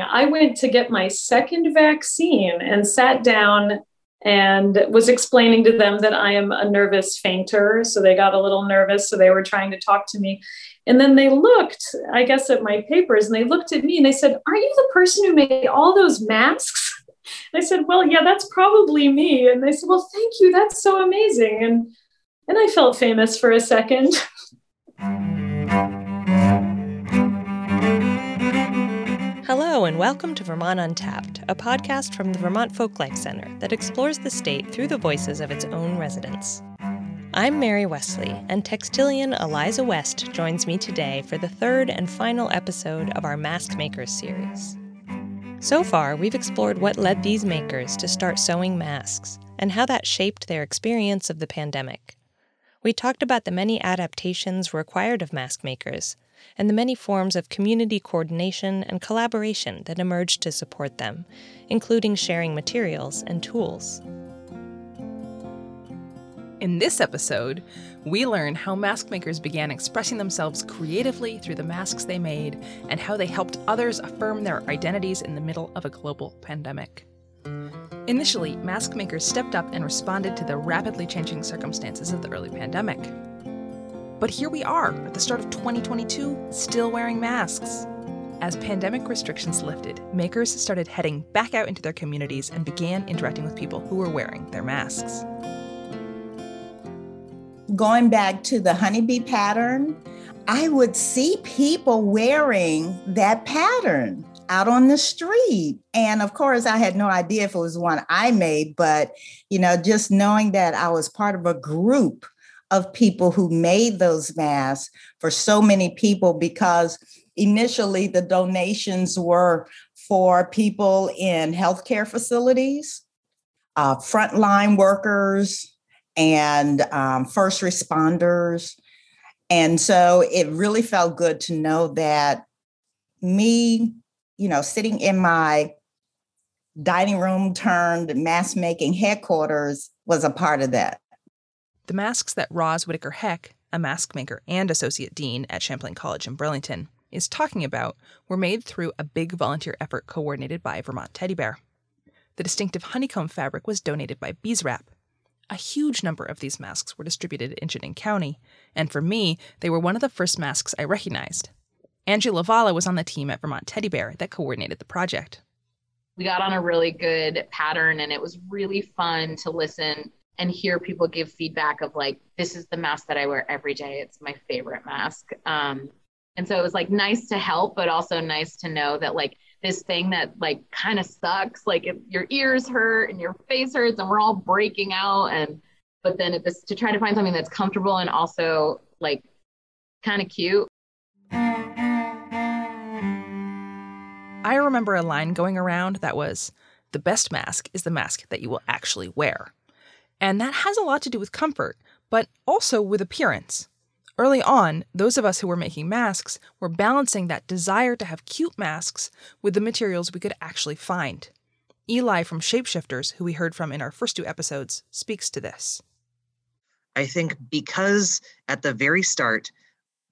I went to get my second vaccine and sat down and was explaining to them that I am a nervous fainter. So they got a little nervous. So they were trying to talk to me. And then they looked, I guess, at my papers and they looked at me and they said, Aren't you the person who made all those masks? I said, Well, yeah, that's probably me. And they said, Well, thank you. That's so amazing. And and I felt famous for a second. Hello, and welcome to Vermont Untapped, a podcast from the Vermont Folklife Center that explores the state through the voices of its own residents. I'm Mary Wesley, and textilian Eliza West joins me today for the third and final episode of our Mask Makers series. So far, we've explored what led these makers to start sewing masks and how that shaped their experience of the pandemic. We talked about the many adaptations required of mask makers and the many forms of community coordination and collaboration that emerged to support them, including sharing materials and tools. In this episode, we learn how mask makers began expressing themselves creatively through the masks they made and how they helped others affirm their identities in the middle of a global pandemic. Initially, mask makers stepped up and responded to the rapidly changing circumstances of the early pandemic. But here we are, at the start of 2022, still wearing masks. As pandemic restrictions lifted, makers started heading back out into their communities and began interacting with people who were wearing their masks. Going back to the honeybee pattern, I would see people wearing that pattern out on the street. And of course, I had no idea if it was one I made, but you know, just knowing that I was part of a group of people who made those masks for so many people because initially the donations were for people in healthcare facilities, uh, frontline workers, and um, first responders. And so it really felt good to know that me, you know, sitting in my dining room turned mask making headquarters was a part of that. The masks that Roz Whitaker Heck, a mask maker and associate dean at Champlain College in Burlington, is talking about were made through a big volunteer effort coordinated by Vermont Teddy Bear. The distinctive honeycomb fabric was donated by Bee's Wrap. A huge number of these masks were distributed in Chittenden County, and for me, they were one of the first masks I recognized. Angie Lavala was on the team at Vermont Teddy Bear that coordinated the project. We got on a really good pattern, and it was really fun to listen and hear people give feedback of like this is the mask that i wear every day. It's my favorite mask. Um, and so it was like nice to help but also nice to know that like this thing that like kind of sucks like if your ears hurt and your face hurts and we're all breaking out and but then at this to try to find something that's comfortable and also like kind of cute. I remember a line going around that was, the best mask is the mask that you will actually wear. And that has a lot to do with comfort, but also with appearance. Early on, those of us who were making masks were balancing that desire to have cute masks with the materials we could actually find. Eli from Shapeshifters, who we heard from in our first two episodes, speaks to this. I think because at the very start,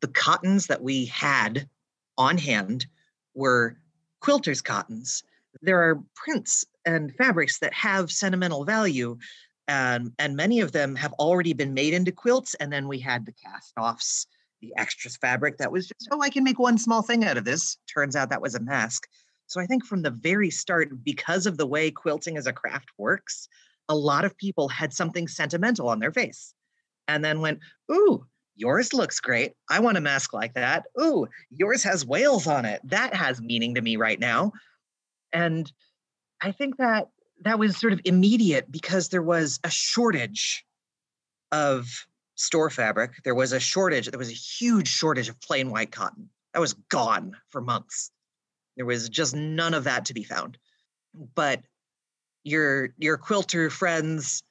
the cottons that we had on hand were quilters' cottons. There are prints and fabrics that have sentimental value and and many of them have already been made into quilts and then we had the cast offs the extras fabric that was just oh i can make one small thing out of this. Turns out that was a mask. So i think from the very start because of the way quilting as a craft works a lot of people had something sentimental on their face and then went ooh yours looks great. I want a mask like that. Ooh yours has whales on it. That has meaning to me right now. And i think that that was sort of immediate because there was a shortage of store fabric. There was a shortage, there was a huge shortage of plain white cotton. That was gone for months. There was just none of that to be found. But your your quilter friends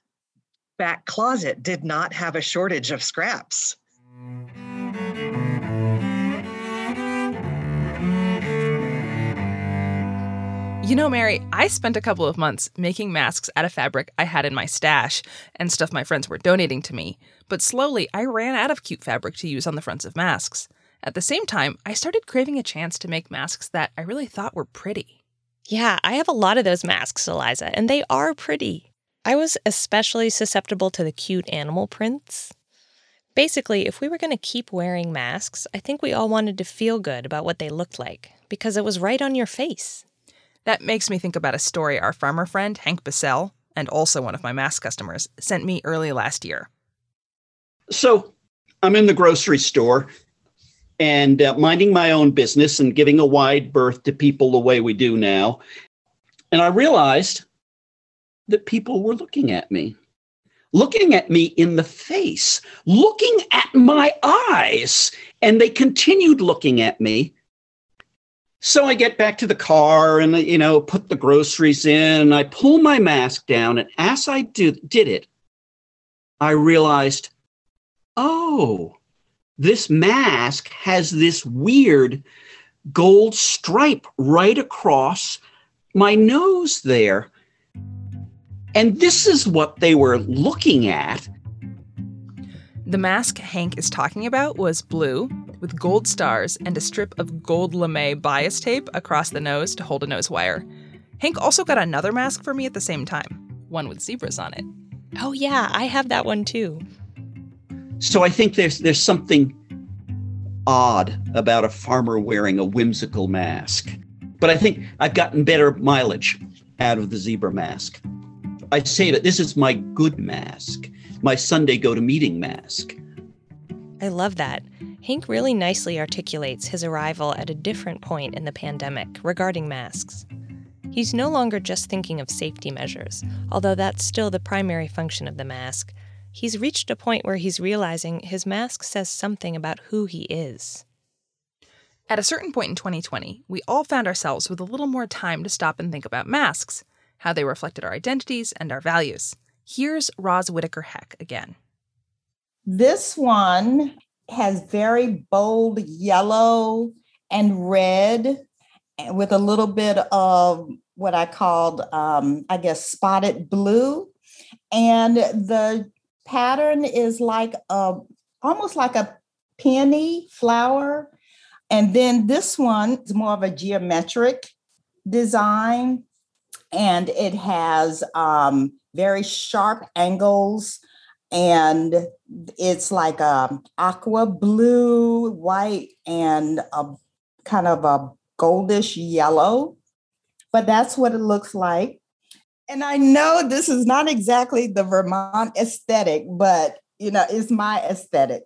back closet did not have a shortage of scraps. You know, Mary, I spent a couple of months making masks out of fabric I had in my stash and stuff my friends were donating to me, but slowly I ran out of cute fabric to use on the fronts of masks. At the same time, I started craving a chance to make masks that I really thought were pretty. Yeah, I have a lot of those masks, Eliza, and they are pretty. I was especially susceptible to the cute animal prints. Basically, if we were going to keep wearing masks, I think we all wanted to feel good about what they looked like because it was right on your face. That makes me think about a story our farmer friend, Hank Bissell, and also one of my mask customers, sent me early last year. So I'm in the grocery store and uh, minding my own business and giving a wide berth to people the way we do now. And I realized that people were looking at me, looking at me in the face, looking at my eyes, and they continued looking at me. So I get back to the car and you know put the groceries in. I pull my mask down, and as I do, did it, I realized, oh, this mask has this weird gold stripe right across my nose there. And this is what they were looking at. The mask Hank is talking about was blue with gold stars and a strip of gold lame bias tape across the nose to hold a nose wire. Hank also got another mask for me at the same time, one with zebras on it. Oh, yeah, I have that one too. So I think there's there's something odd about a farmer wearing a whimsical mask. But I think I've gotten better mileage out of the zebra mask. I say that this is my good mask, my Sunday go to meeting mask. I love that. Hank really nicely articulates his arrival at a different point in the pandemic regarding masks. He's no longer just thinking of safety measures, although that's still the primary function of the mask, he's reached a point where he's realizing his mask says something about who he is. At a certain point in 2020, we all found ourselves with a little more time to stop and think about masks, how they reflected our identities and our values. Here's Roz Whitaker Heck again. This one has very bold yellow and red with a little bit of what I called, um, I guess, spotted blue. And the pattern is like a almost like a peony flower. And then this one is more of a geometric design. And it has um, very sharp angles. And it's like a aqua blue, white, and a kind of a goldish yellow. But that's what it looks like. And I know this is not exactly the Vermont aesthetic, but you know, it's my aesthetic.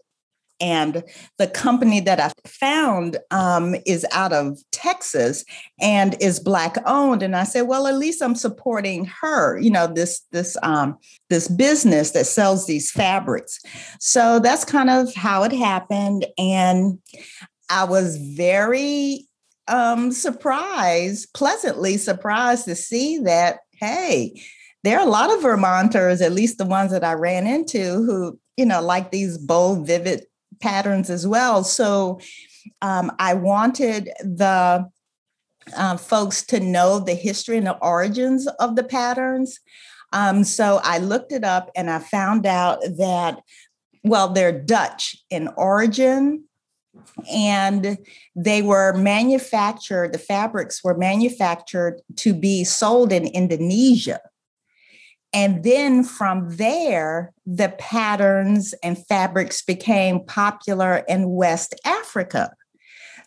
And the company that I found um, is out of Texas and is black owned. And I said, well, at least I'm supporting her. You know, this this um, this business that sells these fabrics. So that's kind of how it happened. And I was very um, surprised, pleasantly surprised to see that hey, there are a lot of Vermonters, at least the ones that I ran into, who, you know, like these bold, vivid patterns as well. So um, I wanted the uh, folks to know the history and the origins of the patterns. Um, so I looked it up and I found out that, well, they're Dutch in origin and they were manufactured, the fabrics were manufactured to be sold in Indonesia. And then from there, the patterns and fabrics became popular in West Africa.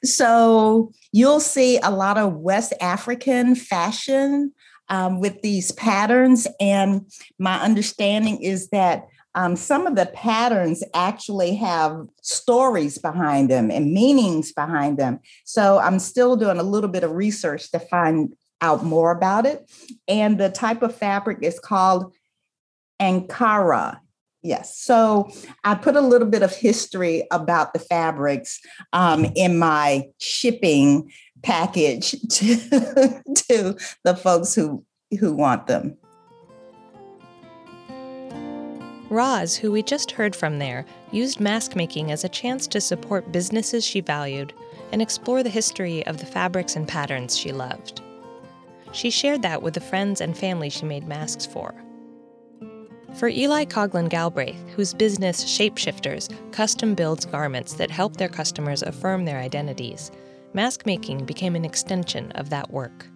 So you'll see a lot of West African fashion um, with these patterns. And my understanding is that um, some of the patterns actually have stories behind them and meanings behind them. So I'm still doing a little bit of research to find out more about it. And the type of fabric is called Ankara. Yes. So I put a little bit of history about the fabrics um, in my shipping package to, to the folks who, who want them. Roz, who we just heard from there, used mask making as a chance to support businesses she valued and explore the history of the fabrics and patterns she loved. She shared that with the friends and family she made masks for. For Eli Coglin Galbraith, whose business Shapeshifters custom builds garments that help their customers affirm their identities, mask making became an extension of that work.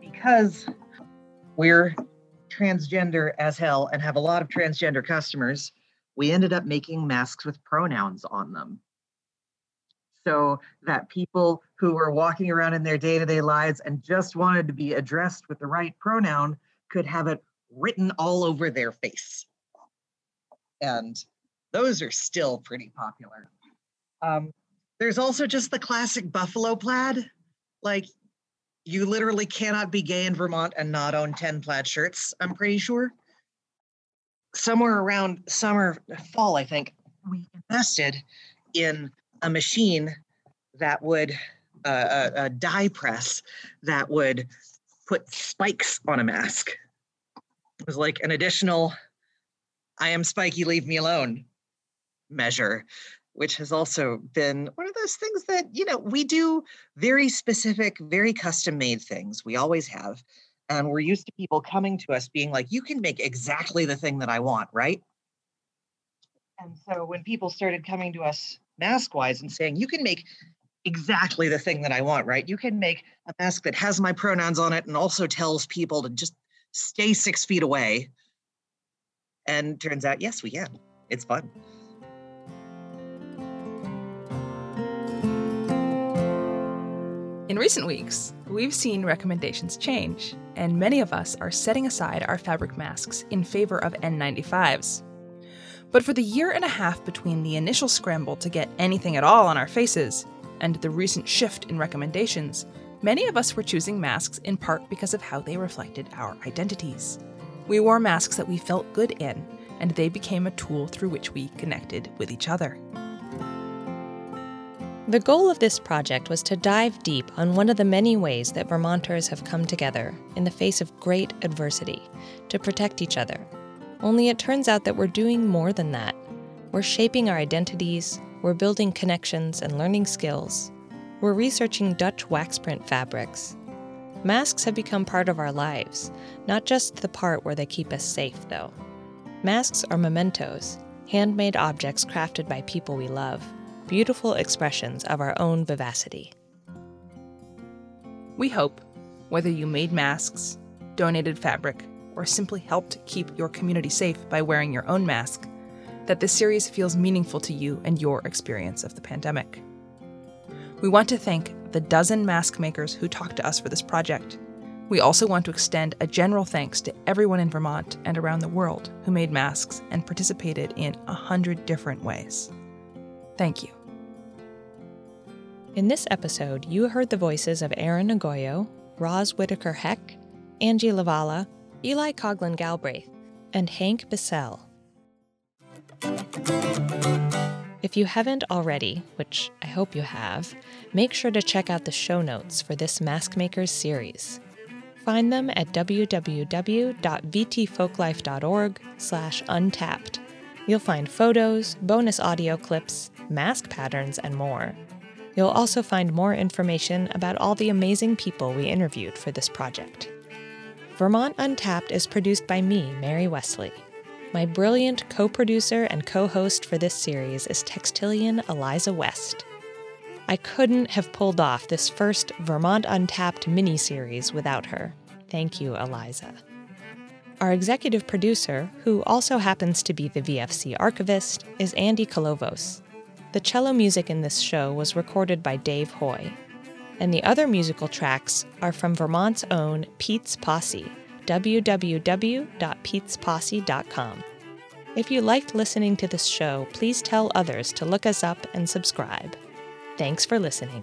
because we're transgender as hell and have a lot of transgender customers, we ended up making masks with pronouns on them. So that people who were walking around in their day to day lives and just wanted to be addressed with the right pronoun could have it written all over their face. And those are still pretty popular. Um, there's also just the classic buffalo plaid. Like, you literally cannot be gay in Vermont and not own 10 plaid shirts, I'm pretty sure. Somewhere around summer, fall, I think, we invested in a machine that would, uh, a, a die press that would put spikes on a mask. It was like an additional, I am spiky, leave me alone measure which has also been one of those things that you know we do very specific very custom made things. We always have. And we're used to people coming to us being like you can make exactly the thing that i want right? And so when people started coming to us mask wise and saying you can make exactly the thing that i want right? You can make a mask that has my pronouns on it and also tells people to just stay six feet away. And turns out yes we can. It's fun. In recent weeks, we've seen recommendations change, and many of us are setting aside our fabric masks in favor of N95s. But for the year and a half between the initial scramble to get anything at all on our faces and the recent shift in recommendations, many of us were choosing masks in part because of how they reflected our identities. We wore masks that we felt good in, and they became a tool through which we connected with each other. The goal of this project was to dive deep on one of the many ways that Vermonters have come together in the face of great adversity to protect each other. Only it turns out that we're doing more than that. We're shaping our identities, we're building connections and learning skills, we're researching Dutch waxprint fabrics. Masks have become part of our lives, not just the part where they keep us safe, though. Masks are mementos, handmade objects crafted by people we love beautiful expressions of our own vivacity. We hope, whether you made masks, donated fabric, or simply helped keep your community safe by wearing your own mask, that this series feels meaningful to you and your experience of the pandemic. We want to thank the dozen mask makers who talked to us for this project. We also want to extend a general thanks to everyone in Vermont and around the world who made masks and participated in a hundred different ways. Thank you. In this episode, you heard the voices of Aaron Agoyo, Roz Whitaker Heck, Angie Lavala, Eli Coglin Galbraith, and Hank Bissell. If you haven't already, which I hope you have, make sure to check out the show notes for this Mask Makers series. Find them at www.vtfolklife.org slash untapped. You'll find photos, bonus audio clips, mask patterns, and more. You'll also find more information about all the amazing people we interviewed for this project. Vermont Untapped is produced by me, Mary Wesley. My brilliant co producer and co host for this series is textilian Eliza West. I couldn't have pulled off this first Vermont Untapped mini series without her. Thank you, Eliza. Our executive producer, who also happens to be the VFC archivist, is Andy Kolovos. The cello music in this show was recorded by Dave Hoy, and the other musical tracks are from Vermont's own Pete's Posse, www.petesposse.com. If you liked listening to this show, please tell others to look us up and subscribe. Thanks for listening.